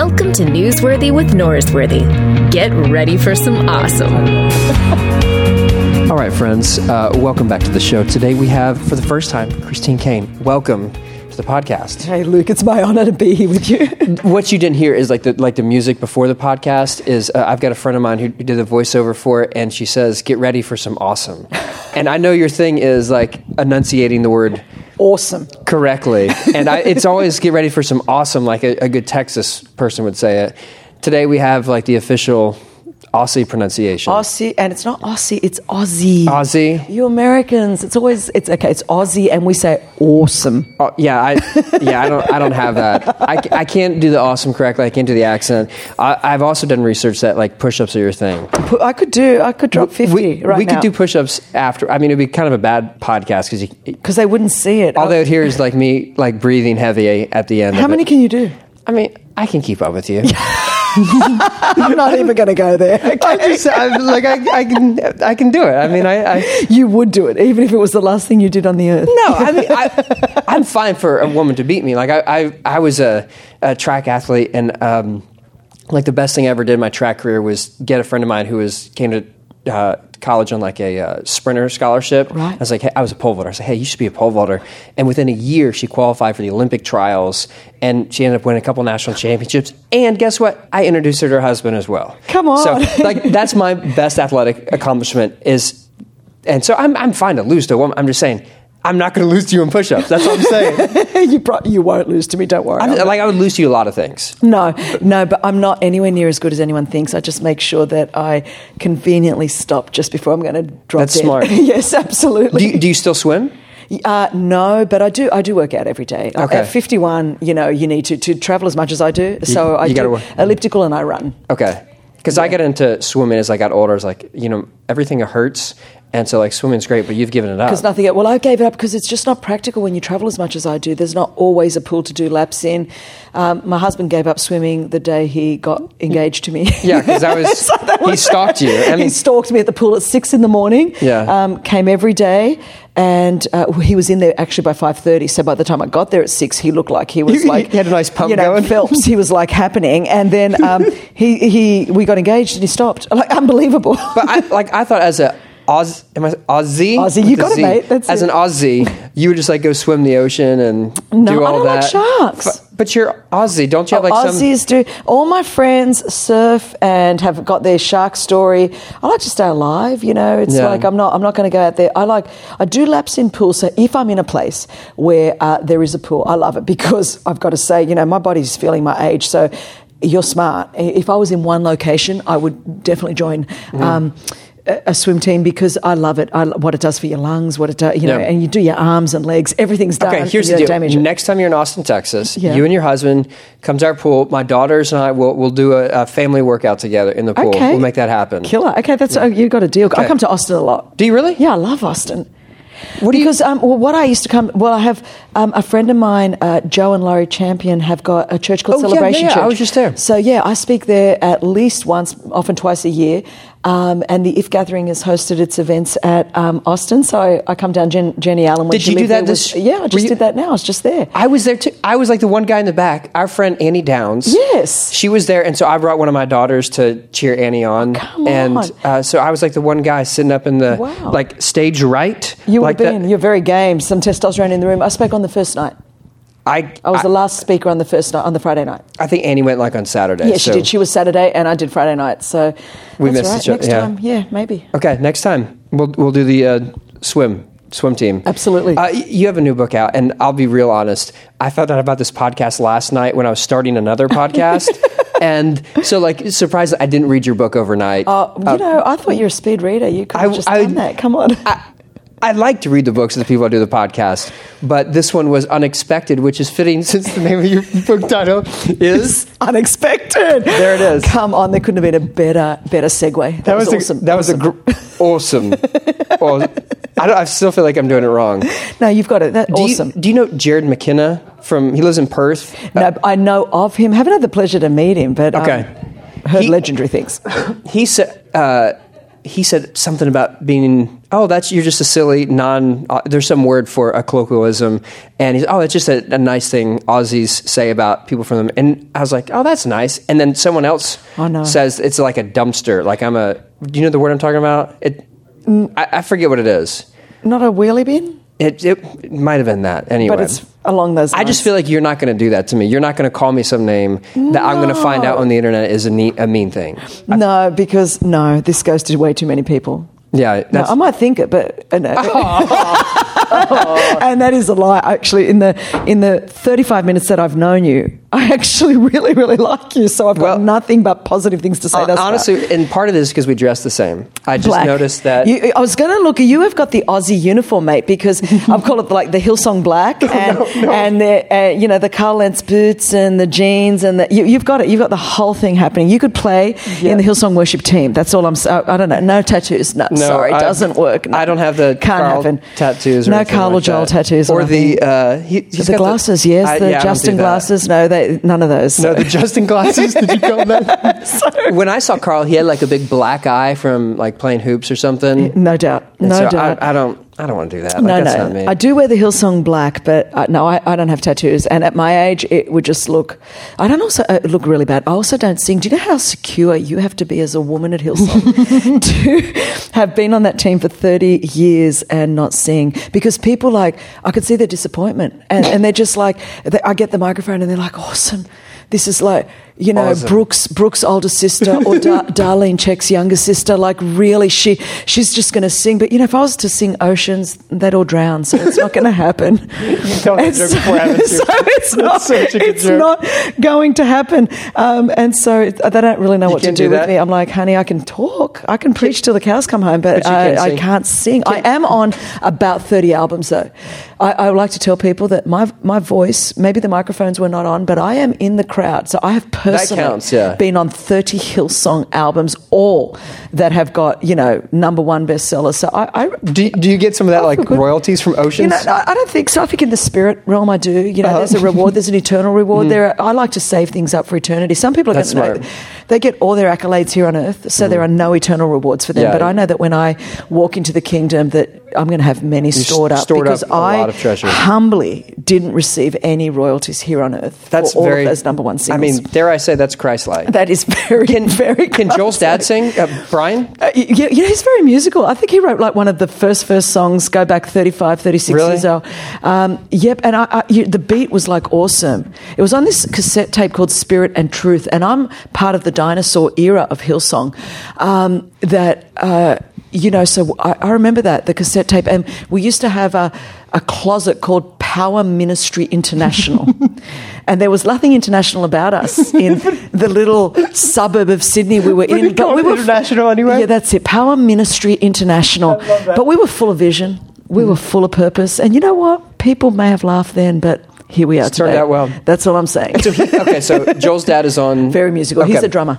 Welcome to Newsworthy with Norsworthy. Get ready for some awesome. All right, friends, uh, welcome back to the show. Today we have, for the first time, Christine Caine. Welcome to the podcast. Hey, Luke, it's my honor to be here with you. What you didn't hear is like the like the music before the podcast. Is uh, I've got a friend of mine who did the voiceover for it, and she says, "Get ready for some awesome." and I know your thing is like enunciating the word awesome. correctly, and I, it's always get ready for some awesome, like a, a good Texas person would say it. Today we have like the official Aussie pronunciation. Aussie, and it's not Aussie, it's Aussie. Aussie. You Americans, it's always it's okay. It's Aussie, and we say awesome. Oh, yeah, I yeah I don't I don't have that. I, I can't do the awesome correctly. I can't do the accent. I, I've also done research that like push-ups are your thing. I could do. I could drop fifty We, right we now. could do push-ups after. I mean, it'd be kind of a bad podcast because you, because they wouldn't see it. all they would hear is like me like breathing heavy at the end. How many It. can you do? I mean, I can keep up with you. I'm not even going to go there. I just I'm, like I, I can I can do it. I mean, I. I You would do it, even if it was the last thing you did on the earth. No, I mean, I, I'm fine for a woman to beat me. Like, I, I, I was a, a track athlete, and um, like the best thing I ever did in my track career was get a friend of mine who was came to uh, college on like a uh, sprinter scholarship. Right. I was like, hey, I was a pole vaulter. I said, hey, you should be a pole vaulter. And within a year, she qualified for the Olympic trials, and she ended up winning a couple national championships. And guess what? I introduced her to her husband as well. Come on. So, like, that's my best athletic accomplishment is and so I'm, I'm fine to lose to a woman. I'm just saying, I'm not going to lose to you in push ups. That's what I'm saying. you pro- you won't lose to me. Don't worry. I'm, like, I would lose to you a lot of things. No, no, but I'm not anywhere near as good as anyone thinks. I just make sure that I conveniently stop just before I'm going to drop That's dead. smart. yes, absolutely. Do you, do you still swim? Uh, no, but I do. I do work out every day. Okay. At 51, you know, you need to to travel as much as I do. So I you gotta do work. elliptical and I run. Okay. Because I got into swimming as I got older. It's like, you know, everything hurts. And so, like, swimming's great, but you've given it up. Because nothing. Well, I gave it up because it's just not practical when you travel as much as I do. There's not always a pool to do laps in. Um, my husband gave up swimming the day he got engaged to me. Yeah, because I was, So that he stalked you. I he stalked me at the pool at six in the morning. Yeah. Um, came every day, and uh, he was in there actually by five thirty. So by the time I got there at six, he looked like he was like he had a nice pump you know, going. Phelps. He was like happening, and then um, he he we got engaged and he stopped. Like unbelievable. but I, like, I thought as a Oz, am I Aussie? Aussie, you got it, mate. That's as it. an Aussie, you would just like go swim the ocean and No, do I all don't like that. sharks. But, but you're Aussie, don't you have like some? Aussies do. All my friends surf and have got their shark story. I like to stay alive. You know, it's Yeah. like I'm not. I'm not going to go out there. I like. I do laps in pools. So if I'm in a place where uh, there is a pool, I love it because I've got to say, you know, my body's feeling my age. So you're smart. If I was in one location, I would definitely join. Mm-hmm. Um, a swim team because I love it. I, what it does for your lungs, what it does, you know, Yeah. and you do your arms and legs. Everything's done. Okay, here's the deal. damage. Next time you're in Austin, Texas, Yeah. you and your husband come to our pool. My daughters and I will will do a, a family workout together in the pool. Okay. We'll make that happen. Killer. Okay, that's oh, you got a deal. I come to Austin a lot. Do you really? Yeah, I love Austin. What do you- because um, well, what I used to come. Well, I have um, a friend of mine, uh, Joe and Lori Champion, have got a church called Oh, yeah, Celebration yeah, yeah. Church. I was just there. So yeah, I speak there at least once, often twice a year. Um, and the If Gathering has hosted its events at um, Austin, so I, I come down. Jen, Jennie Allen. Did you do that was- yeah, I just you- did that now. I was just there. I was there too. I was like the one guy in the back. Our friend Annie Downs. Yes. She was there, and so I brought one of my daughters to cheer Annie on. come and on. Uh, so I was like the one guy sitting up in the Wow. like stage right. You would like that. You're very game. Some testosterone in the room. I spoke on the first night. I I was I, the last speaker on the first night on the Friday night. I think Annie went like on Saturday. Yeah, she did. She was Saturday, and I did Friday night. So We missed right. each other, Next yeah. time, yeah, maybe. Okay, next time we'll we'll do the uh, swim swim team. Absolutely. Uh, you have a new book out, and I'll be real honest. I found out about this podcast last night when I was starting another podcast, and so like surprised I didn't read your book overnight. Uh, you know, I thought you were a speed reader. You could have I- just I- done that. Come on. I, I like to read the books of the people I do the podcast, but this one was unexpected, which is fitting since the name of your book title is. Unexpected. There it is. Come on, there couldn't have been a better better segue. That, was, a, awesome. That was a Awesome. gr- awesome. Well, I, don't, I still feel like I'm doing it wrong. no, you've got it. That Do awesome. You, do you know Jared McKenna from? He lives in Perth. no, I know of him. Haven't had the pleasure to meet him, but um, Okay. heard He- legendary things. he said uh, he said something about being "Oh, that's you're just a silly non." Uh, there's some word for a colloquialism, and he's, "Oh, it's just a, a nice thing Aussies say about people from them." And I was like, "Oh, that's nice." And then someone else Oh, no. says it's like a dumpster. Like I'm a. Do you know the word I'm talking about? It. I, I forget what it is. Not a wheelie bin, It, it, might have been that anyway. but it's along those. I just feel like you're not going to do that to me. You're not going to call me some name that I'm going to find out on the internet is a, ne- a mean thing. no, because no, this goes to way too many people. Yeah, No, that's, I might think it, but uh, no. and that is a lie. Actually, in the in the 35 minutes that I've known you, I actually really really like you. So I've got Well, nothing but positive things to say. Uh, honestly, and part of this is because we dress the same. I just Black. noticed that. You, I was going to look. At you have got the Aussie uniform, mate, because I've called it like the Hillsong Black, and and the uh, you know the Carl Lentz boots and the jeans, and the, you, you've got it. You've got the whole thing happening. You could play Yeah. in the Hillsong worship team. That's all I'm. I don't know. No tattoos. No, No, sorry, I- doesn't work. No. I don't have the can't Carl happen. tattoos. Or no Carl or like Joel that. tattoos, or or the uh, he, he's the got glasses, yes, I- the yeah, I Justin glasses. No, they none of those. No, so. the Justin glasses. Did you call them that? when I saw Carl, he had like a big black eye from like playing hoops or something. no doubt. And No so doubt. I, I don't. I don't want to do that. Like, no, that's no. not me. I do wear the Hillsong black, but uh, no, I, I don't have tattoos. And at my age, it would just look. I don't also uh, look really bad. I also don't sing. Do you know how secure you have to be as a woman at Hillsong to have been on that team for thirty years and not sing? Because people like I could see their disappointment, and, and they're just like, they, I get the microphone, and they're like, awesome. This is like you know Awesome. Brooks Brooks' older sister or Dar- Darlene Zschech's younger sister. Like really, she she's just going to sing. But you know, if I was to sing Oceans, they'd all drown. So it's not going to happen. told And so, before, haven't you? so it's not. such a good it's joke. not going to happen. Um, and so it, they don't really know what to do, do with that? me. I'm like, honey, I can talk. I can preach till the cows come home, but, But I, can't I sing. can't sing. I am on about 30 albums though. I, I would like to tell people that my my voice, maybe the microphones were not on, but I am in the crowd. So I have personally counts, yeah. been on 30 Hillsong albums, all that have got you know number one bestsellers. So I. I do, do you get some of that I like royalties from Oceans? you know, no, I don't think so. I think in the spirit realm, I do. You know, Uh-huh. there's a reward. There's an eternal reward. There, are, I like to save things up for eternity. Some people are going to smart. They get all their accolades here on earth, so there are no eternal rewards for them. Yeah. But I know that when I walk into the kingdom, that I'm going to have many stored up stored because up I lot of treasure. humbly didn't receive any royalties here on earth That's for all very. of those number one singles. I mean, dare I say that's Christ-like. that is very, very. Can Joel's dad sing? Uh, Brian? Uh, yeah, yeah, he's very musical. I think he wrote like one of the first first songs, go back 35, 36 Really? years old. Um, yep, and I, I, you, the beat was like awesome. It was on this cassette tape called Spirit and Truth, and I'm part of the dinosaur era of Hillsong. Um, that uh, you know, so I, I remember that the cassette tape, and we used to have a, a closet called Power Ministry International. And there was nothing international about us in the little suburb of Sydney we were in. you call it international anyway? Yeah, that's it. Power Ministry International. But we were full of vision. We were full of purpose. And you know what? People may have laughed then, but here we are It's turned today. out well. That's all I'm saying. So he, okay, so Joel's dad is on. Very musical. He's a drummer.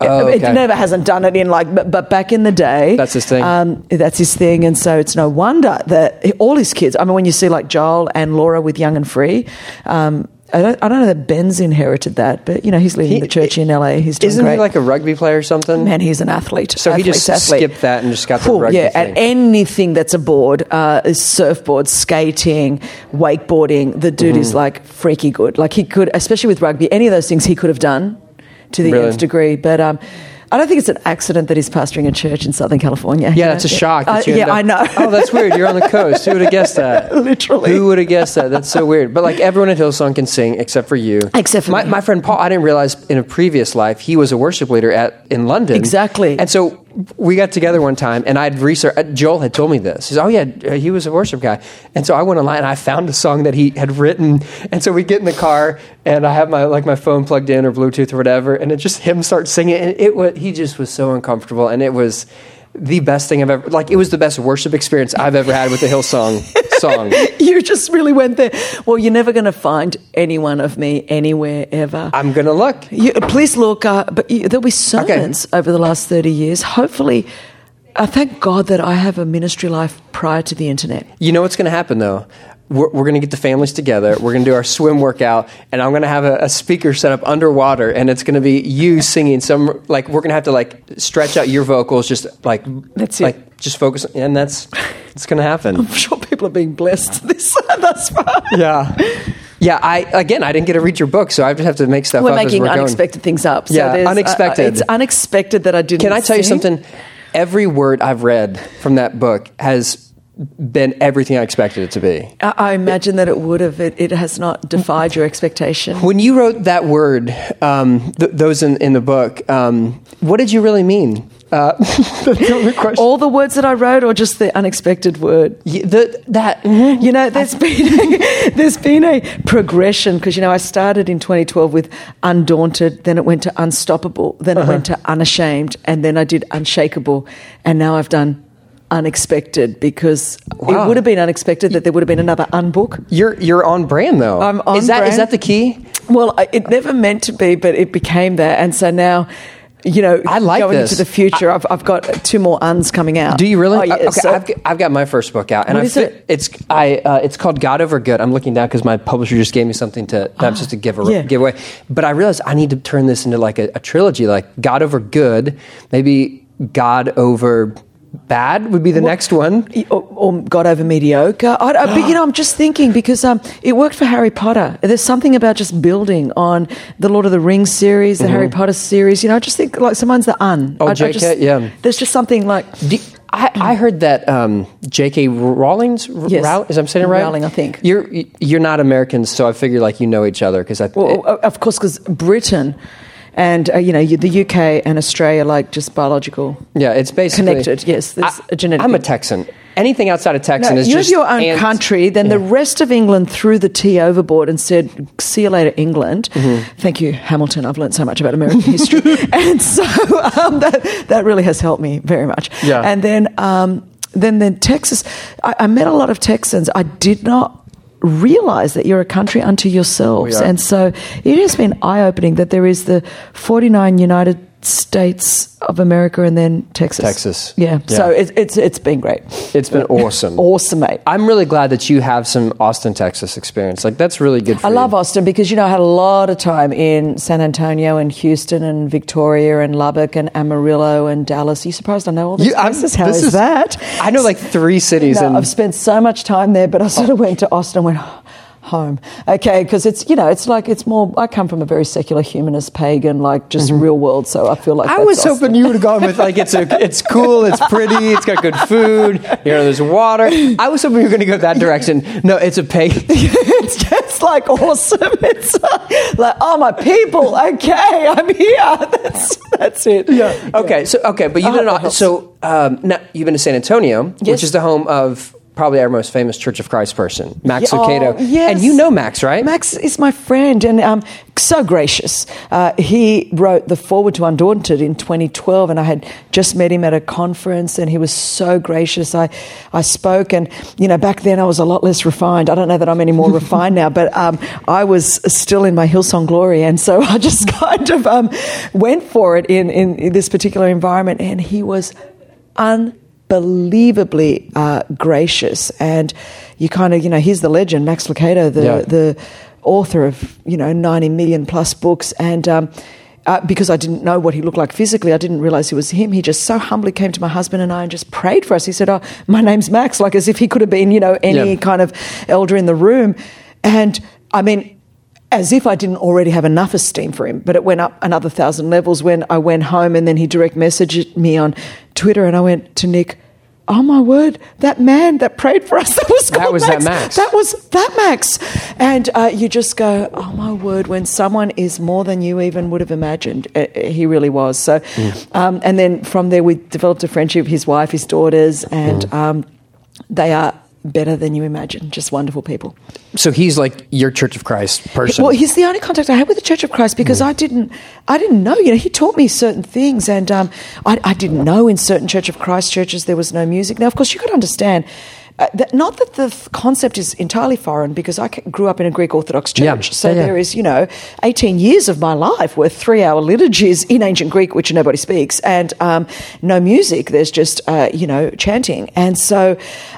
Oh, It never hasn't done it in like, but, but back in the day, That's his thing. Um, that's his thing, and so it's no wonder that all his kids. I mean, when you see like Joel and Laura with Young and Free, um, I don't, I don't know that Ben's inherited that, but you know he's leading He- the church in LA. He's doing Isn't great. he like a rugby player or something? Man, he's an athlete. So he just athlete. skipped that and just got the rugby yeah, thing. and anything that's aboard uh, is surfboard, skating, wakeboarding. The dude Mm-hmm. is like freaky good. Like he could, especially with rugby, any of those things he could have done to the Really? nth degree. But um, I don't think it's an accident that he's pastoring a church in Southern California. Yeah, know? a shock. that Uh, yeah, up- I know. Oh, that's weird. You're on the coast. Who would have guessed that? Literally. Who would have guessed that? That's so weird. But like everyone at Hillsong can sing except for you. Except for my, me. my friend Paul. I didn't realize in a previous life he was a worship leader at in London. Exactly. And so we got together one time, and I'd researched. uh, Joel had told me this. "Oh yeah, uh, he was a worship guy." And so I went online and I found a song that he had written. And so we get in the car, and I have my like my phone plugged in or Bluetooth or whatever, and it just him starts singing, and it was he just was so uncomfortable, and it was. The best thing I've ever like. It was the best worship experience I've ever had with the Hillsong song. you just really went there. Well, you're never going to find anyone of me anywhere ever. I'm gonna look. You, please look, uh, but you, there'll be sermons over the last 30 years. Hopefully, I thank God that I have a ministry life prior to the internet. You know what's going to happen though? We're, we're going to get the families together. We're going to do our swim workout, and I'm going to have a, a speaker set up underwater, and it's going to be you singing some like we're going to have to like stretch out your vocals, just like That's it. like just focus, and that's it's going to happen. I'm sure people are being blessed this thus far. Yeah. Yeah, I again, I didn't get to read your book, so I just have to make stuff We're up as making we're going. unexpected things up. So Yeah, there's, uh, unexpected. it's unexpected that I didn't. Can I tell you something? Every word I've read from that book has been everything I expected it to be. I, imagine that it would have. It, it has not defied your expectation. When you wrote that word, um, th- those in, in the book, um, what did you really mean? Uh, the. All the words that I wrote, or just the unexpected word. Y- the, that You know, there's been a, there's been a progression because you know I started in 2012 with undaunted, then it went to unstoppable, then Uh-huh. it went to unashamed, and then I did unshakable, and now I've done unexpected because Wow. it would have been unexpected that there would have been another unbook. you're you're on brand though. I'm on brand. is that is brand. that the key? Well, I- it never meant to be, but it became that, and so now. You know, I like going this. into the future. I, have I've got two more uns coming out. Do you really? Oh, yeah. okay, so- I've, got- I've got my first book out, and I is it? It's I. Uh, it's called God Over Good. I'm looking down because my publisher just gave me something to not just to give a, Ah, yeah. give away, but I realized I need to turn this into like a, a trilogy, like God Over Good, maybe God Over Bad would be the next one. or, or got over mediocre. I, I, but you know, I'm just thinking because um, it worked for Harry Potter. There's something about just building on the Lord of the Rings series, the Harry Potter series. You know, I just think like someone's the un. Mm-hmm. Oh, I, JK, just- yeah. There's just something like Do- I, I heard that um, J.K. Rowling's Yes. Row- is I'm saying it right? Rowling, I think. you're you're not Americans, so I figure like you know each other because I. Well, o- of course, because Britain and uh, you know the UK and Australia like just biological. yeah, it's basically Connected, yes, there's I, a genetic- I'm a Texan. Anything outside of Texan No, is you just your own ants. country, then the rest of England threw the tea overboard and said, "See you later, England." Mm-hmm. Thank you, Hamilton. I've learned so much about American history, and so um, that that really has helped me very much. Yeah. And then um, then then Texas, I, I met a lot of Texans. I did not realize that you're a country unto yourselves, and so it has been eye opening that there is the 49 United States of America and then Texas. Texas. Yeah. Yeah. So it, it's it's been great. It's been awesome. Awesome, mate. I'm really glad that you have some Austin, Texas experience. Like that's really good for I you. love Austin because you know I had a lot of time in San Antonio and Houston and Victoria and Lubbock and Amarillo and Dallas. Are you surprised I know all these You- I'm- places? How this is, that? I know like three cities No, and I've spent so much time there, but I sort of went to Austin and went home. Okay, because it's you know it's like it's more. I come from a very secular, humanist, pagan, like just real world. So I feel like Mm-hmm. I was Austin. hoping you would have gone with like it's a, it's cool, it's pretty, it's got good food, you know, there's water. I was hoping you were going to go that direction. No, it's a pay. it's just like awesome. It's like, like, oh my people. Okay, I'm here. That's that's it. Yeah. Okay, so okay, but you've been hope that in, helps. so um, now you've been to San Antonio, which is the home of probably our most famous Church of Christ person, Max Yeah, Lucado. oh, yes. And you know Max, right? Max is my friend and um, so gracious. Uh, he wrote the foreword to Undaunted in 2012, and I had just met him at a conference, and he was so gracious. I, I spoke, and you know, back then I was a lot less refined. I don't know that I'm any more refined now, but um, I was still in my Hillsong glory, and so I just kind of um, went for it in, in, in this particular environment, and he was unbelievably uh, gracious. And you kind of, you know, here's the legend, Max Lucado, the, Yeah. the author of, you know, 90 million plus books. And um, uh, because I didn't know what he looked like physically, I didn't realize it was him. He just so humbly came to my husband and I and just prayed for us. He said, Oh, my name's Max, like as if he could have been, you know, any Yeah. kind of elder in the room. And I mean, as if I didn't already have enough esteem for him, but it went up another thousand levels when I went home and then he direct messaged me on Twitter and I went to Nick, Oh my word, that man that prayed for us, that was That was that Max. That was that Max. And uh, you just go, Oh my word, when someone is more than you even would have imagined, uh, uh, he really was. So, Mm. um, and then from there, we developed a friendship, with his wife, his daughters, and Mm. um, they are better than you imagine, just wonderful people. So he's like your Church of Christ person. Well, he's the only contact I had with the Church of Christ because I didn't, I didn't know. You know, he taught me certain things, and um, I, I didn't know in certain Church of Christ churches there was no music. Now, of course, you got to understand. Uh, that, not that the th- concept is entirely foreign because I c- grew up in a Greek Orthodox church. Yeah. So Yeah, yeah. there is, you know, 18 years of my life were three hour liturgies in ancient Greek, which nobody speaks, and um, no music. There's just, uh, you know, chanting. And so,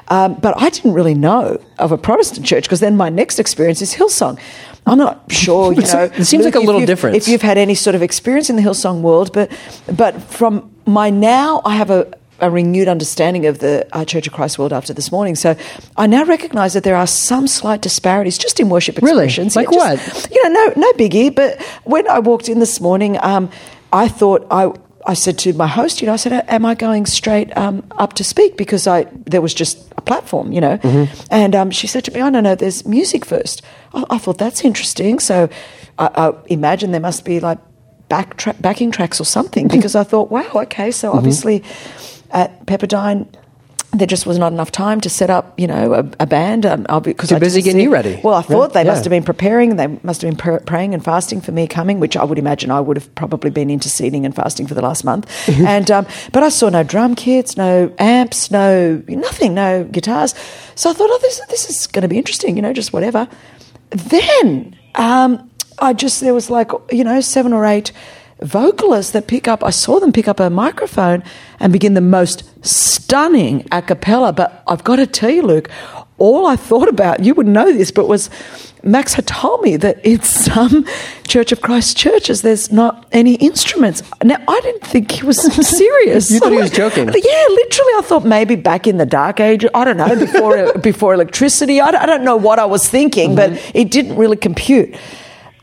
um, but I didn't really know of a Protestant church because then my next experience is Hillsong. I'm not sure, you know. It seems like a little difference. If you've had any sort of experience in the Hillsong world, but but from my now, I have a a renewed understanding of the uh, Church of Christ world after this morning. So I now recognise that there are some slight disparities just in worship Really? expressions. Like Yeah, just- what? You know, no, no biggie. But when I walked in this morning, um, I thought I. I said to my host, you know, I said, "Am I going straight um, up to speak because I there was just a platform, you know?" And um, she said to me, "I "Oh no, no, there's music first. I, I thought that's interesting. So I, I imagine there must be like back tra- backing tracks or something because I thought, wow, okay, so obviously at Pepperdine. There just was not enough time to set up, you know, a, a band. Um, I'll be, cause Too I busy getting see- you ready. Well, I thought Yeah, they must have been preparing. They must have been pr- praying and fasting for me coming, which I would imagine I would have probably been interceding and fasting for the last month. and um, but I saw no drum kits, no amps, no nothing, no guitars. So I thought, oh, this this is going to be interesting, you know, just whatever. Then um, I just there was like you know seven or eight vocalists that pick up. I saw them pick up a microphone and begin the most stunning a cappella. But I've got to tell you, Luke, all I thought about you would know this, but was Max had told me that in some Church of Christ churches there's not any instruments. Now I didn't think he was serious. You thought he was joking. Yeah, literally. I thought maybe back in the dark age. I don't know before before electricity. I don't, I don't know what I was thinking, but mm-hmm. it didn't really compute.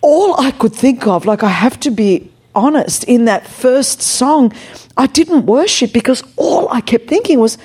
All I could think of, like I have to be honest, in that first song, I didn't worship because all I kept thinking was.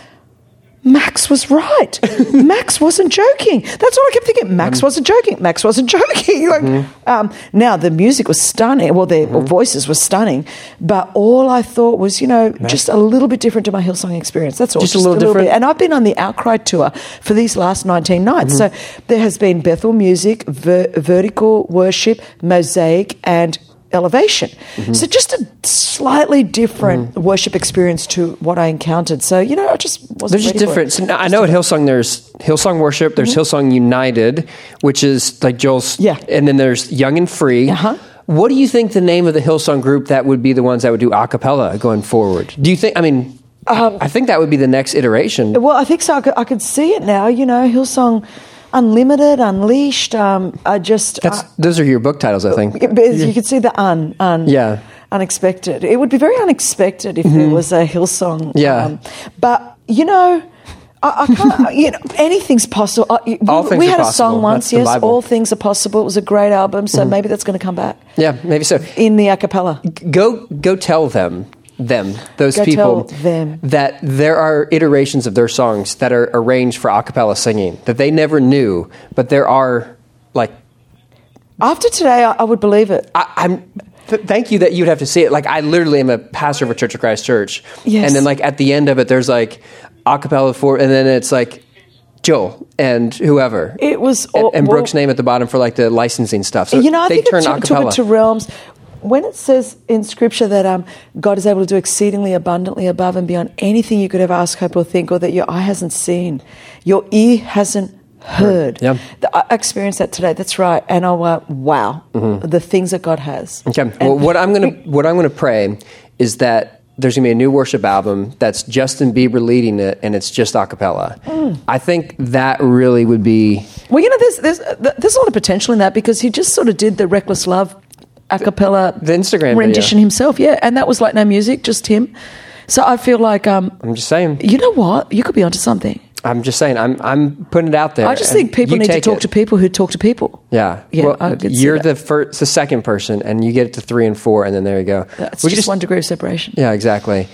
Max was right. Max wasn't joking. That's all I kept thinking. Max um, wasn't joking. Max wasn't joking. like, mm-hmm. um, now the music was stunning. Well, their mm-hmm. voices were stunning, but all I thought was, you know, just a little bit different to my Hillsong experience. That's all. Just a little different? bit. And I've been on the Outcry tour for these last 19 nights. Mm-hmm. So there has been Bethel Music, ver- Vertical Worship, Mosaic, and Elevation. So just a slightly different worship experience to what I encountered. So, you know, I just wasn't There's just different. So I know at Hillsong there's Hillsong Worship, there's Hillsong United, which is like Joel's, Mm-hmm. Yeah. and then there's Young and Free. Uh-huh. What do you think the name of the Hillsong group that would be the ones that would do a cappella going forward? Do you think? I mean, Um, I think that would be the next iteration. Well, I think so. I could, I could see it now. You know, Hillsong Unlimited, Unleashed. Um, I just. That's uh, those are your book titles, I think. you could see the un, un, Yeah. unexpected. It would be very unexpected if there was a Hillsong. Mm-hmm. Yeah. but you know, I, I can't. you know, anything's possible. Uh, we, things we are had a song once. Yes. Mm-hmm. all things are possible. It was a great album. So maybe that's going to come back Yeah, maybe so. in the a cappella. Go go tell them them those Go people them. that there are iterations of their songs that are arranged for a cappella singing that they never knew, but there are like After today, I, I would believe it. I, I'm. Th- thank you that you'd have to see it. Like I literally am a pastor of a Church of Christ church, Yes. and then like at the end of it, there's like a cappella for, and then it's like Joel and whoever. It was and, all- and well- Brooke's name at the bottom for like the licensing stuff. So you know, I they think turn it took, took it to realms. When it says in Scripture that um, God is able to do exceedingly abundantly above and beyond anything you could ever ask, hope, or think, or that your eye hasn't seen, your ear hasn't heard. Yeah. The- I experienced that today. That's right. And I went, wow, the things that God has. Mm-hmm. Okay. Well, what I'm gonna what I'm gonna pray is that there's gonna be a new worship album that's Justin Bieber leading it, and it's just a cappella. Mm. I think that really would be. Well, you know, there's, there's, there's a lot of potential in that because he just sort of did the Reckless Love a cappella The Instagram video. rendition himself. Yeah. And that was like no music, just him. So I feel like, um, I'm just saying. you know what? You could be onto something. I'm just saying. I'm I'm putting it out there. I just think people need to talk it. to people who talk to people. Yeah. Yeah, well, you're the first, the second person, and you get it to three and four, and then there you go. That's We could just, one degree of separation. Yeah, exactly.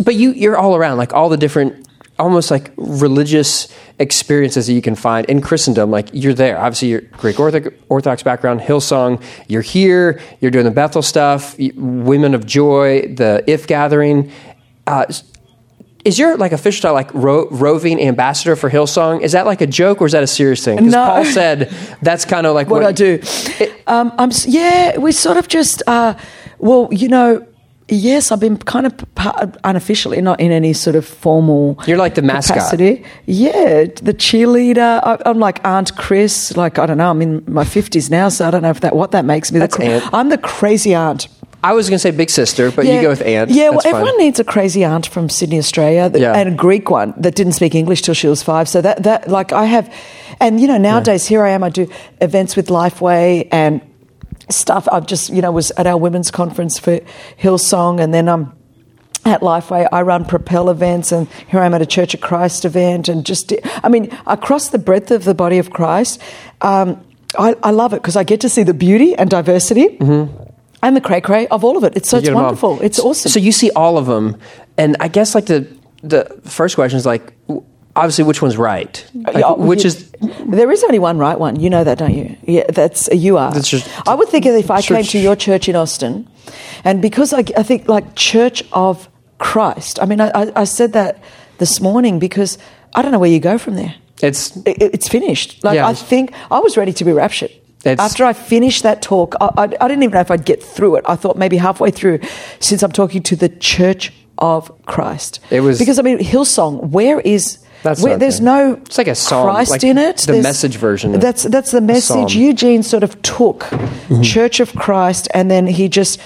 But you, you're all around, like all the different, almost like religious experiences that you can find in Christendom. Like you're there. Obviously, you're Greek Orthodox, Orthodox background, Hillsong. You're here. You're doing the Bethel stuff. Women of Joy, the If Gathering. Uh, is your like official title like ro- roving ambassador for Hillsong? Is that like a joke or is that a serious thing? Because No. Paul said that's kind of like What, I do. um, I'm, yeah, we sort of just, uh, well, you know, yes, I've been kind of unofficially, not in any sort of formal. You're like the mascot. capacity. Yeah, the cheerleader. I, I'm like Aunt Chris. Like I don't know. I'm in my fifties now, so I don't know if that what that makes me. That's Aunt. I'm the crazy aunt. I was going to say big sister, but you go with aunt. Yeah, That's well, fine. everyone needs a crazy aunt from Sydney, Australia, that, Yeah. and a Greek one that didn't speak English till she was five. So that that like I have, and you know nowadays here I am. I do events with Lifeway and stuff. I've just you know was at our women's conference for Hillsong, and then um. at Lifeway. I run Propel events, and here I'm at a Church of Christ event, and just, I mean, across the breadth of the body of Christ, um, I, I love it because I get to see the beauty and diversity. And the cray cray of all of it. It's so it's get 'em all. wonderful. It's awesome. So you see all of them, and I guess like the the first question is like, obviously, which one's right? Uh, like, Yeah, which you- is there is only one right one. You know that, don't you? Yeah, that's uh, you are. That's just- I would think if I came to your church in Austin, and because I, I think like Church of Christ. I mean, I, I, I said that this morning because I don't know where you go from there. it's It, it's finished. Like Yeah. I think I was ready to be raptured. It's- After I finished that talk, I, I, I didn't even know if I'd get through it. I thought maybe halfway through, since I'm talking to the Church of Christ. It was- because I mean, Hillsong. Where is That's where, there's no It's like a psalm, Christ like in it. the There's- message version That's that's the message. Eugene sort of took mm-hmm. Church of Christ, and then he just,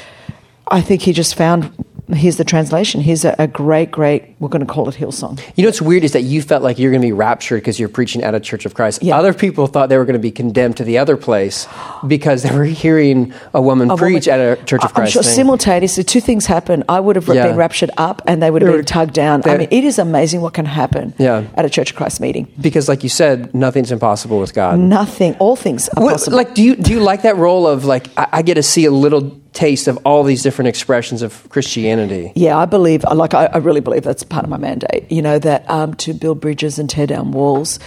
I think he just found. Here's the translation. Here's a, a great, great. We're going to call it Hillsong. You know what's weird is that you felt like you're going to be raptured because you're preaching at a Church of Christ. Yeah. Other people thought they were going to be condemned to the other place because they were hearing a woman A preach woman- at a Church of I'm Christ. sure thing. simultaneously two things happen. I would have Yeah. been raptured up, and they would have been tugged down. I mean, it is amazing what can happen Yeah. at a Church of Christ meeting. because, like you said, nothing's impossible with God. Nothing, all things are What- possible. like, do you do you like that role of like I, I get to see a little taste of all these different expressions of Christianity? Yeah, I believe, like, I, I really believe that's part of my mandate, you know, that um, to build bridges and tear down walls.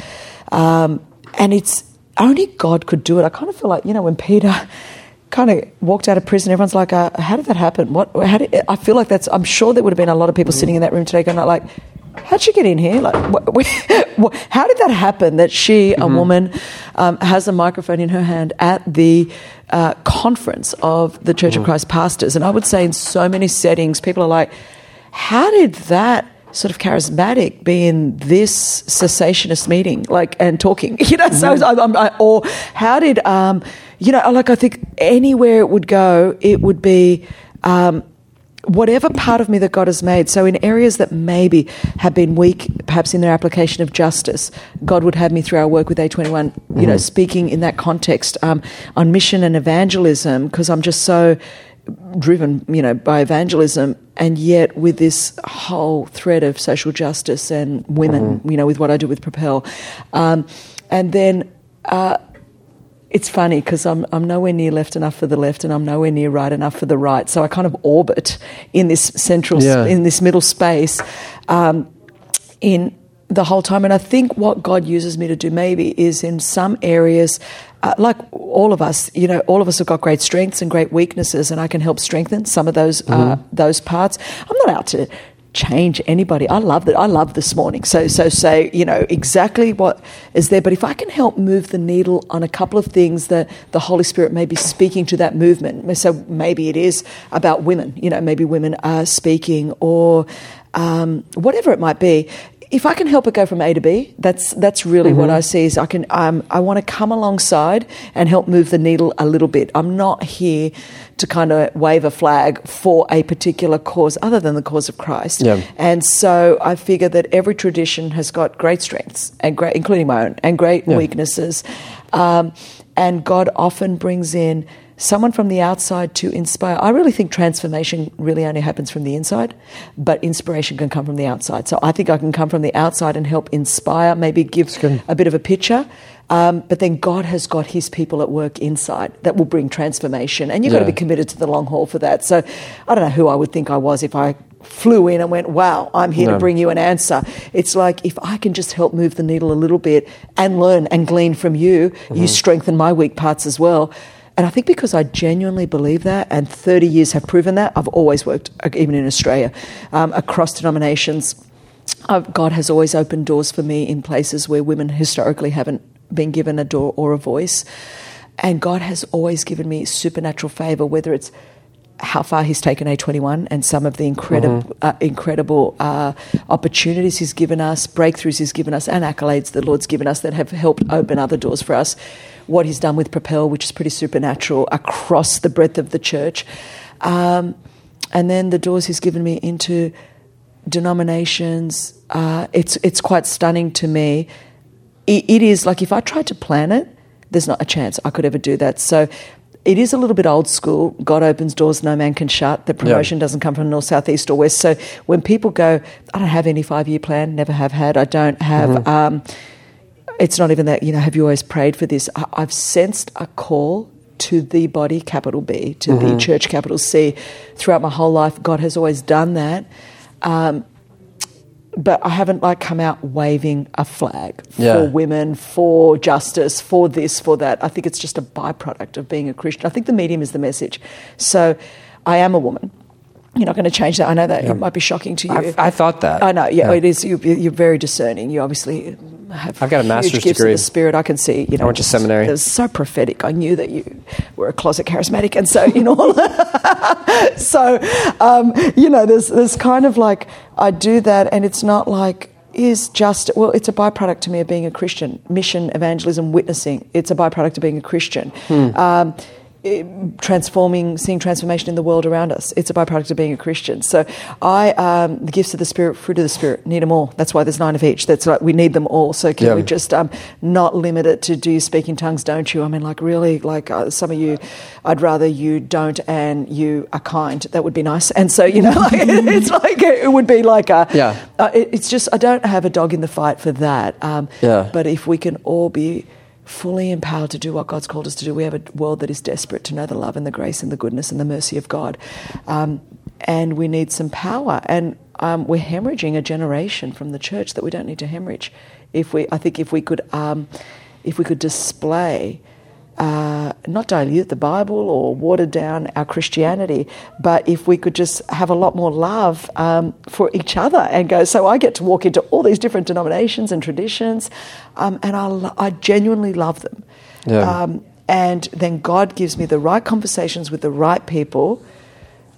Um, and it's only God could do it. I kind of feel like, you know, when Peter kind of walked out of prison, everyone's like, uh, how did that happen? What, how did, I feel like that's, I'm sure there would have been a lot of people sitting in that room today going, like, how'd she get in here? Like, wh- wh- wh- how did that happen that she, a woman, um, has a microphone in her hand at the uh, conference of the Church of Christ pastors? And I would say in so many settings, people are like, how did that sort of charismatic be in this cessationist meeting, like and talking? You know, so I, I'm- I, or how did um, you know? Like I think anywhere it would go, it would be. Um, Whatever part of me that God has made, so in areas that maybe have been weak, perhaps in their application of justice, God would have me through our work with A21, you know, speaking in that context um, on mission and evangelism, because I'm just so driven, you know, by evangelism, and yet with this whole thread of social justice and women, you know, with what I do with Propel, um, and then. Uh, it's funny because I'm, I'm nowhere near left enough for the left and I'm nowhere near right enough for the right. So I kind of orbit in this central, Yeah. in this middle space um, in the whole time. And I think what God uses me to do maybe is in some areas, uh, like all of us, you know, all of us have got great strengths and great weaknesses, and I can help strengthen some of those uh, those parts. I'm not out to change anybody. I love that. I love this morning. So so say you know exactly what is there. But if I can help move the needle on a couple of things that the Holy Spirit may be speaking to that movement. So maybe it is about women. You know, maybe women are speaking or um, whatever it might be. If I can help it go from A to B, that's that's really what I see. Is I can um, I want to come alongside and help move the needle a little bit. I'm not here to kind of wave a flag for a particular cause other than the cause of Christ. Yeah. And so I figure that every tradition has got great strengths and great, including my own, and great Yeah. weaknesses. Um, and God often brings in someone from the outside to inspire. I really think transformation really only happens from the inside, but inspiration can come from the outside. So I think I can come from the outside and help inspire, maybe give a bit of a picture. Um, but then God has got His people at work inside that will bring transformation, and you've got to be committed to the long haul for that. So I don't know who I would think I was if I flew in and went, "Wow, I'm here No. to bring you an answer." It's like if I can just help move the needle a little bit and learn and glean from you, you strengthen my weak parts as well. And I think because I genuinely believe that, and 30 years have proven that, I've always worked, uh, even in Australia, um, across denominations. Uh, God has always opened doors for me in places where women historically haven't been given a door or a voice. And God has always given me supernatural favor, whether it's how far He's taken A21 and some of the incredible, uh, incredible uh, opportunities He's given us, breakthroughs He's given us, and accolades the Lord's given us that have helped open other doors for us. What He's done with Propel, which is pretty supernatural across the breadth of the church. Um, and then the doors He's given me into denominations. Uh, it's it's quite stunning to me. It, it is like if I tried to plan it, there's not a chance I could ever do that. So it is a little bit old school. God opens doors no man can shut. The promotion doesn't come from north, south, east, or west. So when people go, I don't have any five year plan, never have had, I don't have. Mm-hmm. Um, it's not even that, you know, have you always prayed for this? I, I've sensed a call to the body, capital B, to Mm-hmm. the church, capital C, throughout my whole life. God has always done that. Um, but I haven't like come out waving a flag Yeah. for women, for justice, for this, for that. I think it's just a byproduct of being a Christian. I think the medium is the message. So I am a woman. You're not going to change that. I know that it might be shocking to you. I, I thought that. I know, yeah, Yeah. it is. You, you're very discerning. You obviously have. I've got a master's degree. The spirit, I can see. You know, I went to seminary. It was so prophetic. I knew that you were a closet charismatic, and so you know. so, um, you know, there's there's kind of like I do that, and it's not like is just well it's a byproduct to me of being a christian mission evangelism witnessing it's a byproduct of being a christian um, it- transforming, seeing transformation in the world around us. It's a byproduct of being a Christian. So, I um, the gifts of the Spirit, fruit of the Spirit, need them all. That's why there's nine of each. That's like we need them all. So, can Yeah. we just um, not limit it to do you speak in tongues? Don't you? I mean, like really, like uh, some of you, I'd rather you don't and you are kind. That would be nice. And so, you know, like, it's like it would be like a Yeah. uh, it, it's just I don't have a dog in the fight for that. Um, Yeah. But if we can all be fully empowered to do what God's called us to do, we have a world that is desperate to know the love and the grace and the goodness and the mercy of God, um, and we need some power. And um, we're hemorrhaging a generation from the church that we don't need to hemorrhage. If we, I think, if we could, um, if we could display uh, not dilute the Bible or water down our Christianity, but if we could just have a lot more love um, for each other and go, so I get to walk into all these different denominations and traditions, um, and I, I genuinely love them. Yeah. Um, and then God gives me the right conversations with the right people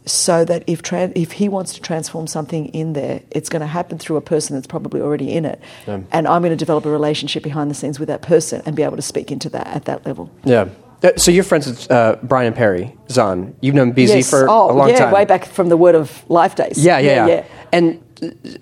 so that if if he wants to transform something in there, it's going to happen through a person that's probably already in it, and I'm going to develop a relationship behind the scenes with that person and be able to speak into that at that level. Yeah. Uh, So you're friends with uh, Brian Perry, Zahnd. You've known BZ Yes. for oh, a long yeah, time. way back from the Word of Life days. Yeah, yeah, yeah. And uh,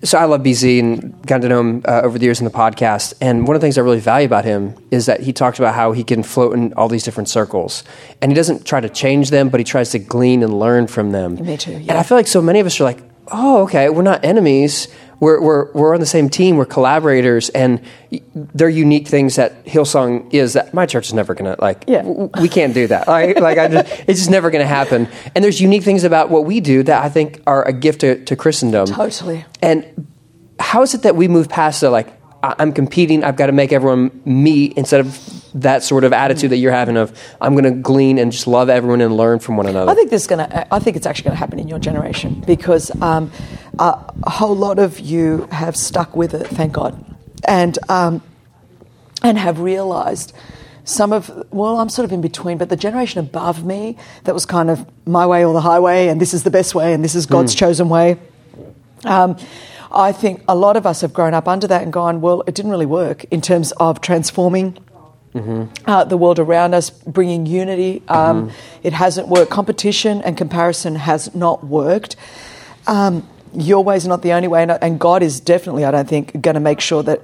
so I love BZ and got to know him uh, over the years in the podcast. And one of the things I really value about him is that he talks about how he can float in all these different circles. And he doesn't try to change them, but he tries to glean and learn from them. Me too, And. I feel like so many of us are like, oh, okay, we're not enemies. We're, we're, we're on the same team. We're collaborators. And y- they're unique things that Hillsong is that my church is never going to, like, Yeah. w- we can't do that. Like, like I just, it's just never going to happen. And there's unique things about what we do that I think are a gift to, to Christendom. Totally. And how is it that we move past the like, I'm competing, I've got to make everyone me instead of that sort of attitude that you're having of, I'm going to glean and just love everyone and learn from one another? I think this is going to. I think it's actually going to happen in your generation because um, a, a whole lot of you have stuck with it. Thank God, and um, and have realised some of. Well, I'm sort of in between, but the generation above me that was kind of my way or the highway, and this is the best way, and this is God's chosen way. Um, I think a lot of us have grown up under that and gone, well, it didn't really work in terms of transforming uh, the world around us, bringing unity. Um, It hasn't worked. Competition and comparison has not worked. Um, your way is not the only way, and, and God is definitely, I don't think, going to make sure that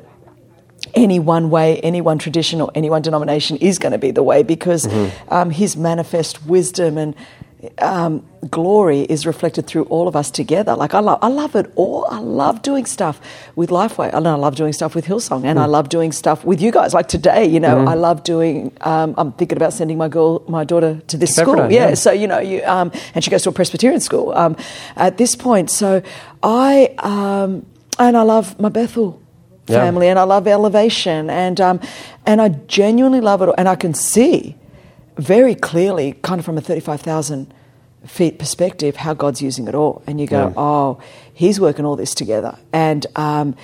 any one way, any one tradition, or any one denomination is going to be the way because um, His manifest wisdom and um, glory is reflected through all of us together. Like I love, I love it all. I love doing stuff with Lifeway, and I love doing stuff with Hillsong, and I love doing stuff with you guys. Like today, you know, I love doing. Um, I'm thinking about sending my girl, my daughter, to this school. Yeah, yeah. so you know, you um, and she goes to a Presbyterian school um, at this point. So I um, and I love my Bethel Yeah. family, and I love Elevation, and um, and I genuinely love it, all. and I can see very clearly, kind of from a thirty-five thousand feet perspective, how God's using it all, and you go, Yeah. oh, He's working all this together, and. Um,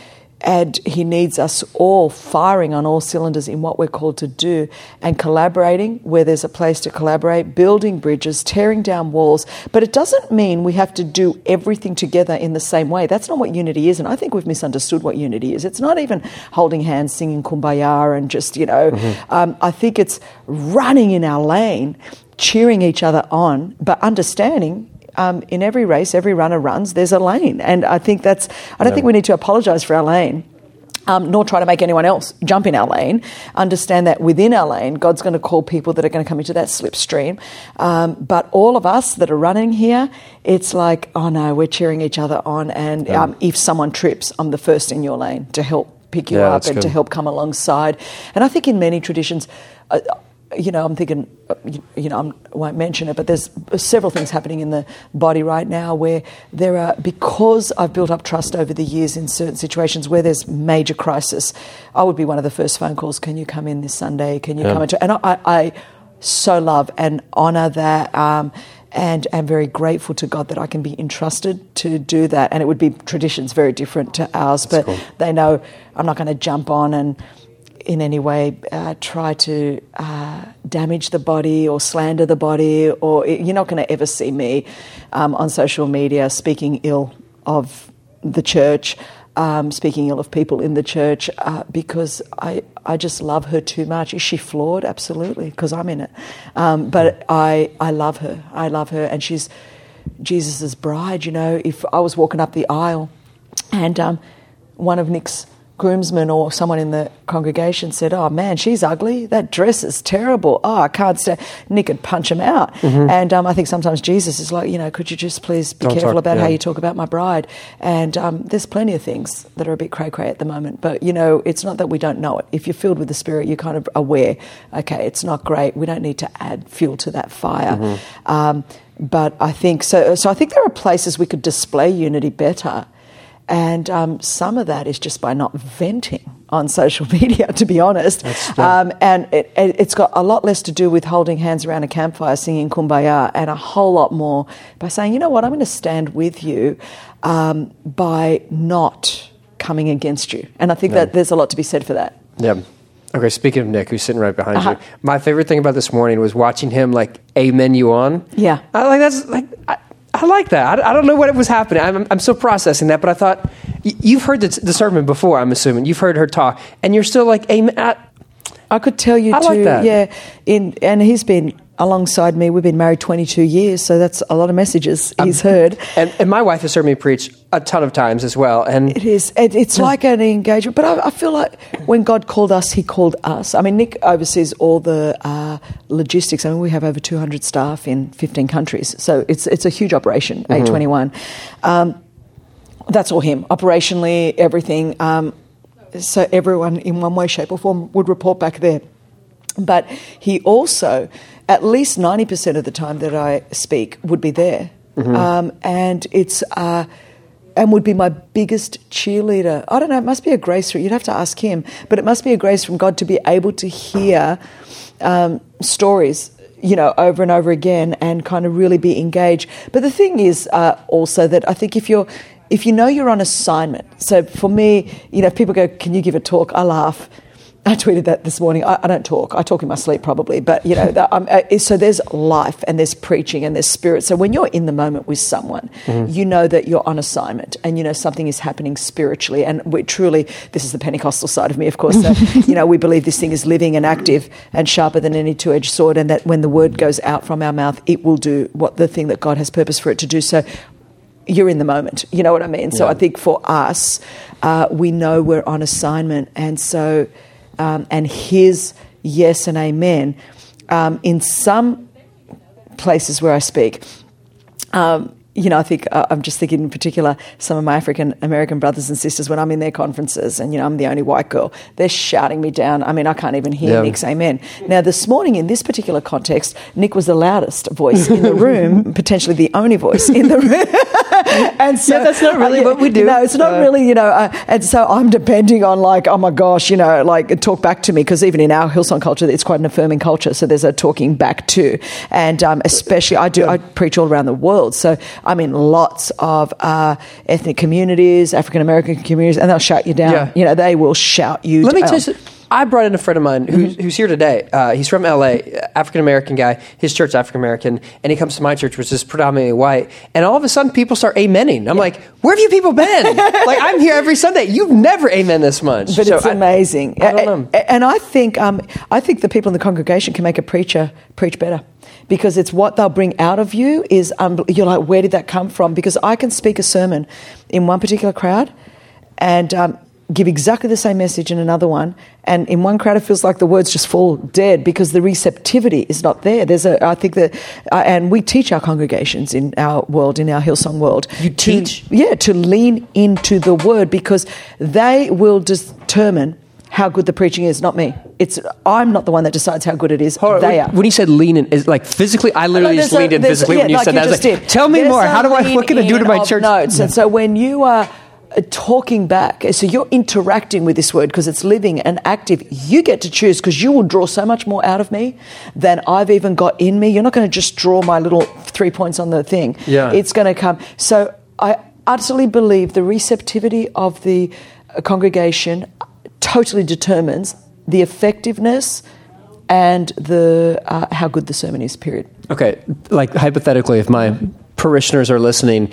and he needs us all firing on all cylinders in what we're called to do and collaborating where there's a place to collaborate, building bridges, tearing down walls. But it doesn't mean we have to do everything together in the same way. That's not what unity is. And I think we've misunderstood what unity is. It's not even holding hands, singing kumbaya, and just, you know, um, I think it's running in our lane, cheering each other on, but understanding um, in every race, every runner runs, there's a lane. And I think that's, I don't think we need to apologise for our lane. um, nor try to make anyone else jump in our lane. Understand that within our lane, God's going to call people that are going to come into that slipstream. Um, but all of us that are running here, it's like, oh no, we're cheering each other on. And um, if someone trips, I'm the first in your lane to help pick you Yeah, up and to help come alongside. And I think in many traditions, uh, you know, I'm thinking, uh, you, know, I'm, I won't mention it, but there's several things happening in the body right now where there are, because I've built up trust over the years in certain situations where there's major crisis, I would be one of the first phone calls. Can you come in this Sunday? Can you come into? And I, I so love and honour that. Um, and am very grateful to God that I can be entrusted to do that. And it would be traditions very different to ours, but they know I'm not going to jump on and in any way uh, try to uh, damage the body or slander the body, or you're not going to ever see me um, on social media speaking ill of the church, um, speaking ill of people in the church, uh, because I, I just love her too much. Is she flawed? Absolutely, because I'm in it. Um, but I, I love her. I love her, and she's Jesus' bride. You know, if I was walking up the aisle and um, one of Nick's groomsmen or someone in the congregation said, Oh man, she's ugly. That dress is terrible. Oh, I can't stand. Nick would punch him out. And um, I think sometimes Jesus is like, you know, could you just please be Don't careful talk- about how you talk about my bride? And um, there's plenty of things that are a bit cray cray at the moment. But, you know, it's not that we don't know it. If you're filled with the Spirit, you're kind of aware, okay, it's not great. We don't need to add fuel to that fire. Um, but I think so. So I think there are places we could display unity better. And um, some of that is just by not venting on social media, to be honest. Um, and it, it's got a lot less to do with holding hands around a campfire singing kumbaya and a whole lot more by saying, you know what, I'm going to stand with you um, by not coming against you. And I think that there's a lot to be said for that. Yeah. Okay, speaking of Nick, who's sitting right behind Uh-huh. you, my favorite thing about this morning was watching him like amen you on. Yeah. I like that's like I, I like that. I, I don't know what was happening. I'm, I'm still processing that, but I thought you've heard the, the sermon before. I'm assuming you've heard her talk, and you're still like amen. I, I could tell you I too. like that. Yeah, in and he's been alongside me. We've been married 22 years, so that's a lot of messages he's heard. and, and my wife has heard me preach a ton of times as well. And It is. It, it's like an engagement, but I, I feel like when God called us, He called us. I mean, Nick oversees all the uh, logistics. I mean, we have over 200 staff in 15 countries, so it's it's a huge operation. A21. Um, that's all him. Operationally, everything. Um, so everyone, in one way, shape, or form, would report back there. But he also, at least 90% of the time that I speak, would be there. Um, and it's. Uh, and would be my biggest cheerleader. I don't know, it must be a grace you'd have to ask him, but it must be a grace from God to be able to hear um, stories, you know, over and over again and kind of really be engaged. But the thing is uh, also that I think if you're if you know you're on assignment, so for me, you know, if people go, Can you give a talk? I laugh. I tweeted that this morning. I, I don't talk. I talk in my sleep probably, but you know, that, um, uh, so there's life and there's preaching and there's spirit. So when you're in the moment with someone, you know that you're on assignment and you know something is happening spiritually. And we truly, this is the Pentecostal side of me, of course. So, you know, we believe this thing is living and active and sharper than any two-edged sword, and that when the word goes out from our mouth, it will do what the thing that God has purpose for it to do. So you're in the moment. You know what I mean? So Yeah. I think for us, uh, we know we're on assignment. And so, um, and his yes and amen, um, in some places where I speak, um, you know, I think uh, I'm just thinking in particular some of my African American brothers and sisters when I'm in their conferences and, you know, I'm the only white girl, they're shouting me down. I mean, I can't even hear Yeah. Nick's amen. Now, this morning in this particular context, Nick was the loudest voice in the room, potentially the only voice in the room. and so Yeah, that's not really what we do. No, it's not Uh, really, you know, uh, and so I'm depending on like, oh my gosh, you know, like talk back to me because even in our Hillsong culture, it's quite an affirming culture. So there's a talking back to, and um, especially I do, I preach all around the world. So I'm in lots of uh, ethnic communities, African American communities, and they'll shout you down. Yeah. You know, they will shout you Let me tell you. I brought in a friend of mine who's, who's here today. Uh, he's from LA, African American guy. His church African American, and he comes to my church, which is predominantly white. And all of a sudden, people start amening. I'm like, where have you people been? like, I'm here every Sunday. You've never amen this much. But So it's I- amazing. I don't know. And I think, um, I think the people in the congregation can make a preacher preach better because it's what they'll bring out of you is um, you're like, where did that come from? Because I can speak a sermon in one particular crowd, and um, give exactly the same message in another one, and in one crowd it feels like the words just fall dead because the receptivity is not there. There's a, I think that, uh, and we teach our congregations in our world, in our Hillsong world, You to- teach? yeah, to lean into the word because they will determine how good the preaching is, not me. It's I'm not the one that decides how good it is. Hold on, they when, are. when you said lean in, is like physically, I literally just there's a- leaned in physically yeah, when you like said that. I was just like, did. tell me There's more. How do I? What can I do to my church? Notes. And so when you are uh, talking back, so you're interacting with this word because it's living and active. You get to choose because you will draw so much more out of me than I've even got in me. You're not going to just draw my little three points on the thing. Yeah. It's going to come. So I utterly believe the receptivity of the uh, congregation totally determines the effectiveness and the uh, how good the sermon is. Period. Okay, like hypothetically, if my parishioners are listening,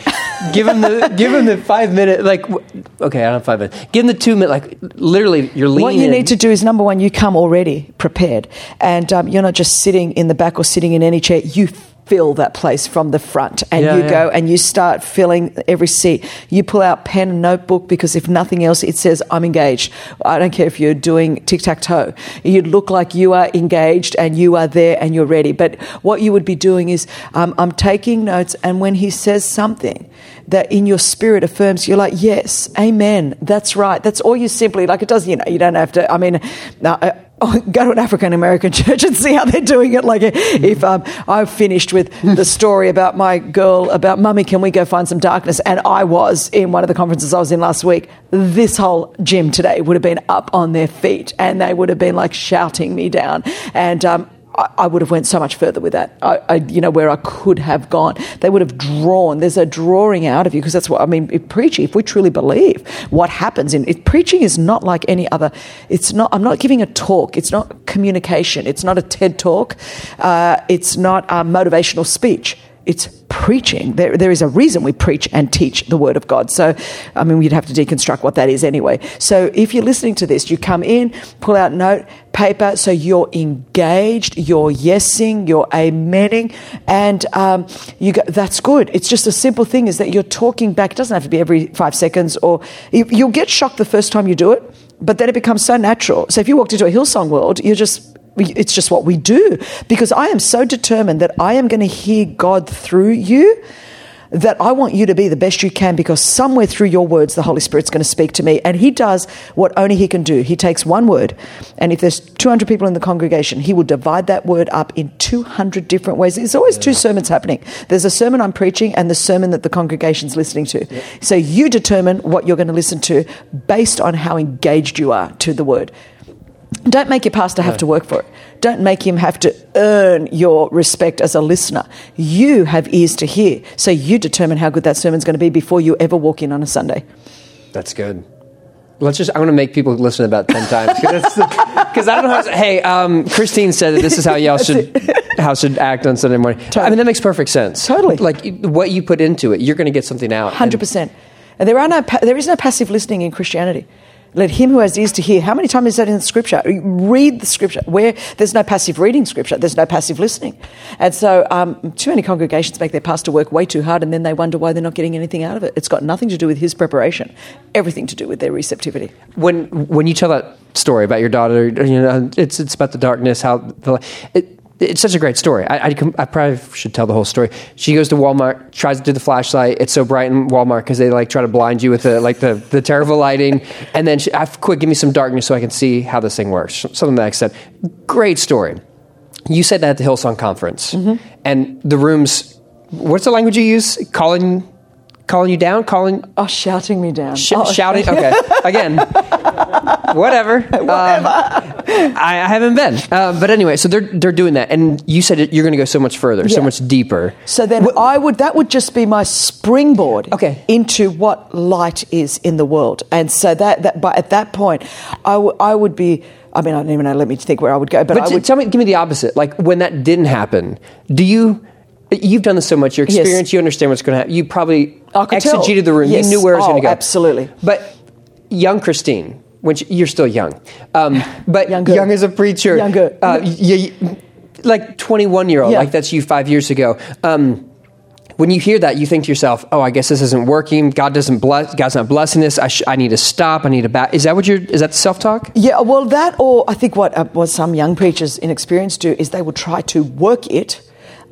give them the give them the five minute like. Okay, I don't have five minutes. Give them the two minute like. Literally, you're leaning. What you in. need to do is number one, you come already prepared, and um, you're not just sitting in the back or sitting in any chair. You fill that place from the front, and Yeah, you yeah. go and you start filling every seat. You pull out pen and notebook because if nothing else, it says I'm engaged. I don't care if you're doing tic tac toe. You look like you are engaged and you are there and you're ready. But what you would be doing is um, I'm taking notes, and when he says something that in your spirit affirms, you're like, yes, amen, that's right. That's all you simply like. It does, you know, you don't have to. I mean, now. Oh, go to an African American church and see how they're doing it. Like, if um, I've finished with the story about my girl, about mummy, can we go find some darkness? And I was in one of the conferences I was in last week. This whole gym today would have been up on their feet and they would have been like shouting me down. And, um, I I would have went so much further with that. I, I, you know, where I could have gone, they would have drawn. There's a drawing out of you because that's what I mean. Preaching, if we truly believe what happens in it, preaching is not like any other. It's not. I'm not giving a talk. It's not communication. It's not a TED talk. Uh, it's not a motivational speech. It's preaching. There, there is a reason we preach and teach the Word of God. So, I mean, we'd have to deconstruct what that is anyway. So, if you're listening to this, you come in, pull out note, paper, so you're engaged, you're yesing, you're amening, and um, you go, that's good. It's just a simple thing is that you're talking back. It doesn't have to be every five seconds, or you, you'll get shocked the first time you do it, but then it becomes so natural. So, if you walked into a Hillsong world, you're just it's just what we do because I am so determined that I am going to hear God through you that I want you to be the best you can because somewhere through your words the Holy Spirit's going to speak to me and he does what only he can do. He takes one word and if there's 200 people in the congregation he will divide that word up in 200 different ways. There's always two sermons happening. There's a sermon I'm preaching and the sermon that the congregation's listening to. So you determine what you're going to listen to based on how engaged you are to the word. Don't make your pastor have to work for it. Don't make him have to earn your respect as a listener. You have ears to hear, so you determine how good that sermon's going to be before you ever walk in on a Sunday. That's good. Let's just. I want to make people listen about ten times because I don't know. How to, hey, um, Christine said that this is how y'all should how should act on Sunday morning. I mean, that makes perfect sense. Totally. Like what you put into it, you're going to get something out. Hundred percent. And there are no, there is no passive listening in Christianity. Let him who has ears to hear. How many times is that in the scripture? Read the scripture. Where there's no passive reading scripture, there's no passive listening. And so, um, too many congregations make their pastor work way too hard, and then they wonder why they're not getting anything out of it. It's got nothing to do with his preparation, everything to do with their receptivity. when when you tell that story about your daughter, you know, it's it's about the darkness. How the, it's such a great story. I, I, I probably should tell the whole story. She goes to Walmart, tries to do the flashlight. It's so bright in Walmart because they like try to blind you with the like the, the terrible lighting. And then she, I, quick, give me some darkness so I can see how this thing works. Something that I said. Great story. You said that at the Hillsong conference, mm-hmm. and the rooms. What's the language you use? Calling, calling you down, calling Oh, shouting me down. Sh- Oh, shouting. Okay, again, whatever. Um, I, I haven't been, uh, but anyway, so they're they're doing that, and you said you're going to go so much further, so much deeper. So then I would that would just be my springboard Okay. into what light is in the world. And so that that but at that point I would I would be I mean I don't even know let me think where I would go but, But I would tell me, give me the opposite. Like when that didn't happen, do you? You've done this so much. Your Yes. experience, you understand what's going to happen. You probably I could tell. exegeted the room. Yes. You knew where it was Oh, going to go. absolutely. But young Christine, when she, you're still young, um, but Younger. young as a preacher, Younger. uh, y- y- like 21 year old, Yeah. like that's you five years ago. Um, when you hear that, you think to yourself, "Oh, I guess this isn't working. God doesn't bless. God's not blessing this. I, sh- I need to stop. I need to back." Is that what you're? Is that self talk? Yeah, well, that or I think what uh, what some young preachers in experience do is they will try to work it.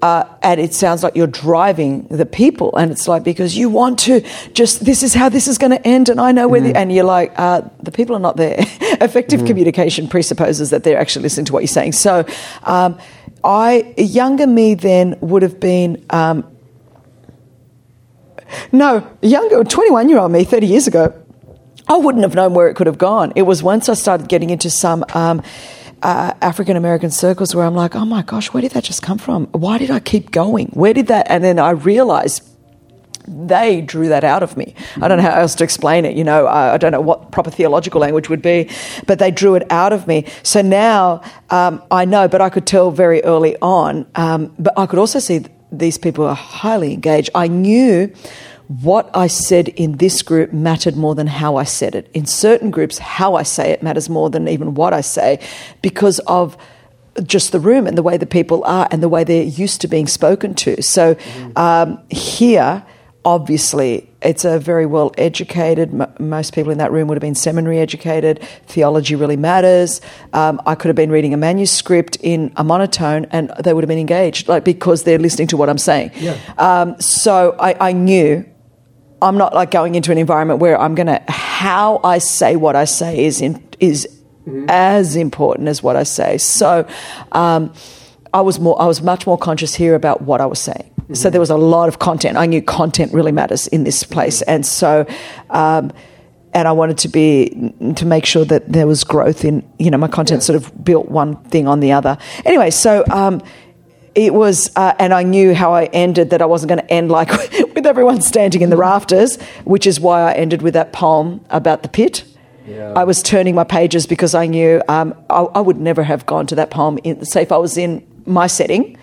Uh, and it sounds like you're driving the people, and it's like because you want to just this is how this is going to end, and I know where, the, and you're like uh, the people are not there. Effective communication presupposes that they're actually listening to what you're saying. So, um, I younger me then would have been um, no, younger, 21 year old me, 30 years ago, I wouldn't have known where it could have gone. It was once I started getting into some um, uh, African American circles where I'm like, oh my gosh, where did that just come from? Why did I keep going? Where did that? And then I realized they drew that out of me. I don't know how else to explain it. You know, I, I don't know what proper theological language would be, but they drew it out of me. So now um, I know, but I could tell very early on. Um, but I could also see these people are highly engaged. I knew what I said in this group mattered more than how I said it. In certain groups, how I say it matters more than even what I say because of just the room and the way the people are and the way they're used to being spoken to. So um, here, obviously, it's a very well educated. M- most people in that room would have been seminary educated. Theology really matters. Um, I could have been reading a manuscript in a monotone, and they would have been engaged, like because they're listening to what I'm saying. Yeah. Um, so I, I knew I'm not like going into an environment where I'm going to how I say what I say is in, is as important as what I say. So um, I was more I was much more conscious here about what I was saying. So there was a lot of content. I knew content really matters in this place, and so. Um, and I wanted to be to make sure that there was growth in you know my content sort of built one thing on the other. Anyway, so um, it was, uh, and I knew how I ended that I wasn't going to end like with everyone standing in the rafters, which is why I ended with that poem about the pit. Yeah. I was turning my pages because I knew um, I, I would never have gone to that poem. In, say if I was in my setting,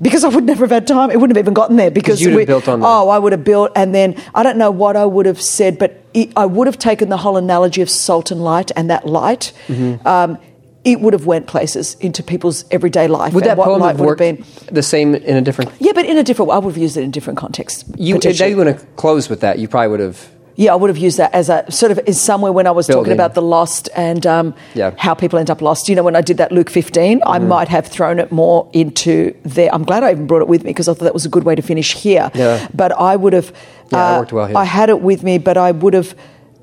because I would never have had time. It wouldn't have even gotten there because have built on that. Oh, I would have built, and then I don't know what I would have said, but it, I would have taken the whole analogy of salt and light, and that light. Mm-hmm. Um, it would have went places into people's everyday life. Would that what poem have would worked been. the same in a different? Yeah, but in a different way. I would have used it in a different contexts. You, potentially. they want to close with that, you probably would have. Yeah, I would have used that as a sort of is somewhere when I was talking about the lost and um, Yeah. How people end up lost. You know, when I did that Luke 15, I might have thrown it more into there. I'm glad I even brought it with me because I thought that was a good way to finish here. Yeah. But I would have. Yeah, uh, worked well here. I had it with me, but I would have.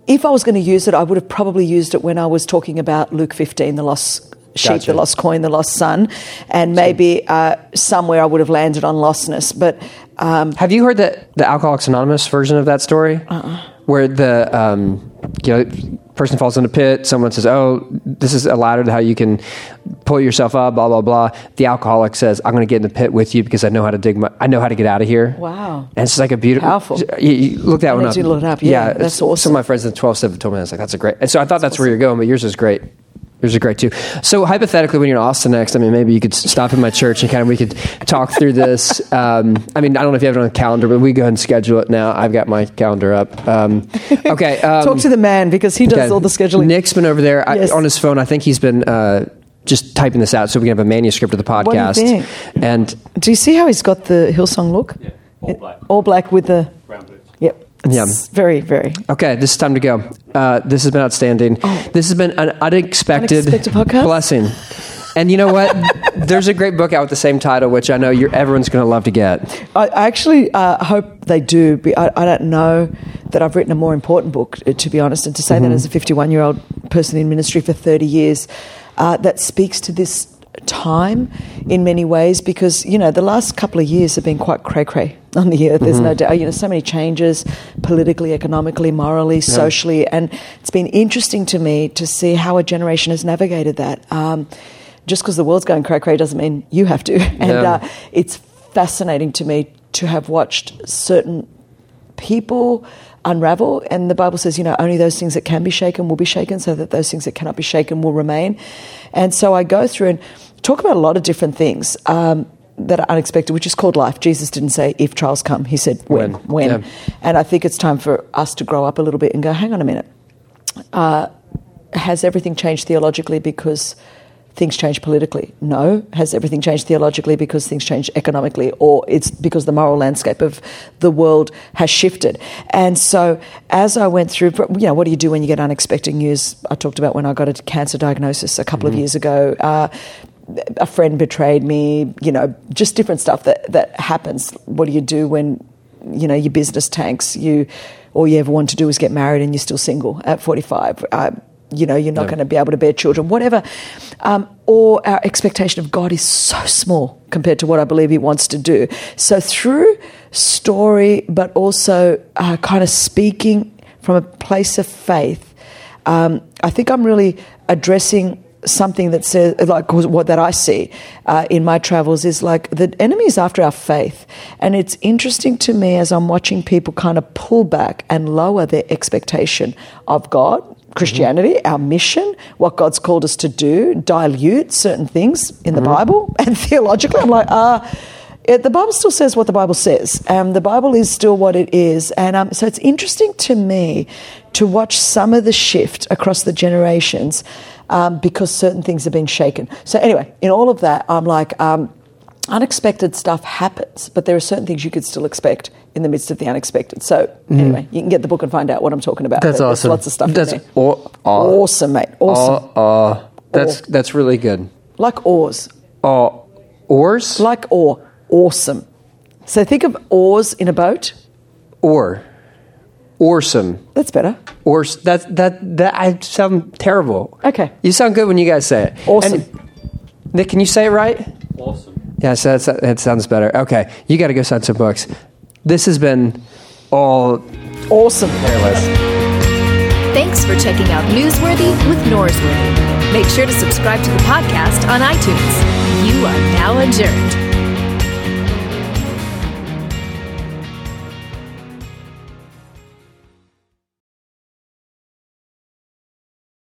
If I was going to use it, I would have probably used it when I was talking about Luke 15, the lost sheep, Gotcha. the lost coin, the lost son, and maybe uh, somewhere I would have landed on lostness. But um, Have you heard that the Alcoholics Anonymous version of that story, Uh-uh. where the um, you know person falls in a pit, someone says, "Oh, this is a ladder to how you can pull yourself up." Blah blah blah. The alcoholic says, "I'm going to get in the pit with you because I know how to dig. My, I know how to get out of here." Wow. And it's like a beautiful, Powerful. You, you look that I one up. to look it up. Yeah, that's it's- Some awesome. of my friends in the 12 step told me I was like, "That's a great." And so I thought that's, where you're going, but yours is great. Yours is great too. So hypothetically, when you're in Austin next, I mean, maybe you could stop in my church and kind of we could talk through this. Um, I mean, I don't know if you have it on the calendar, but we go ahead and schedule it now. I've got my calendar up. Um, okay. Um, talk to the man because he does okay. all the scheduling. Nick's been over there I, on his phone. I think he's been uh, just typing this out so we can have a manuscript of the podcast. What do you podcast. think? And Do you see how he's got the Hillsong look? Yeah, all black. All black with the. Brown boots. Yeah. Very, very. Okay, this is time to go. Uh, this has been outstanding. This has been an unexpected, Oh. Unexpected blessing. And you know what? There's a great book out with the same title, which I know you're, everyone's going to love to get. I I actually uh, hope they do. I, I don't know that I've written a more important book, uh, to be honest, and to say that as a 51 year old person in ministry for 30 years, uh, that speaks to this time in many ways because you know the last couple of years have been quite cray cray on the earth. There's no doubt. You know, so many changes politically, economically, morally, socially, and it's been interesting to me to see how a generation has navigated that. Um, just because the world's going cray cray doesn't mean you have to, and Yeah. uh, it's fascinating to me to have watched certain people unravel. And the Bible says, you know, only those things that can be shaken will be shaken, so that those things that cannot be shaken will remain. And so I go through and talk about a lot of different things. Um, that are unexpected, which is called life. Jesus didn't say if trials come; he said when. When. When, Yeah. and I think it's time for us to grow up a little bit and go, hang on a minute, uh, has everything changed theologically because things change politically? No. Has everything changed theologically because things change economically, or it's because the moral landscape of the world has shifted? And so, as I went through, you know, what do you do when you get unexpected news? I talked about when I got a cancer diagnosis a couple Mm-hmm. of years ago. Uh, a friend betrayed me, you know, just different stuff that, that happens. What do you do when, you know, your business tanks? You, all you ever want to do is get married and you're still single at 45. Uh, you know, you're not Yeah. going to be able to bear children, whatever. Um, or our expectation of God is so small compared to what I believe He wants to do. So through story, but also uh, kind of speaking from a place of faith, um, I think I'm really addressing something that says, like what that I see uh, in my travels is like the enemy is after our faith, and it's interesting to me as I'm watching people kind of pull back and lower their expectation of God. Christianity, our mission, what God's called us to do, dilute certain things in the Bible and theologically. I'm like, ah, it, the Bible still says what the Bible says. Um, the Bible is still what it is. And um, so it's interesting to me to watch some of the shift across the generations um, because certain things have been shaken. So, anyway, in all of that, I'm like, um, unexpected stuff happens, but there are certain things you could still expect in the midst of the unexpected. So, anyway, you can get the book and find out what I'm talking about. Mm. That's awesome. lots of stuff That's in there. aw- aw- awesome, mate. Awesome. Uh, that's that's really good. like oars. Uh, oars Like oar. Awesome. So think of oars in a boat. or oarsome. That's better. Or that that that I sound terrible. Okay. You sound good when you guys say it. Awesome. And- Nick, can you say it right? Awesome. Yeah, so that's, that sounds better. Okay, you got to go sign some books. This has been all Awesome. hairless. Thanks for checking out Newsworthy with Norsworthy. Make sure to subscribe to the podcast on iTunes. You are now adjourned.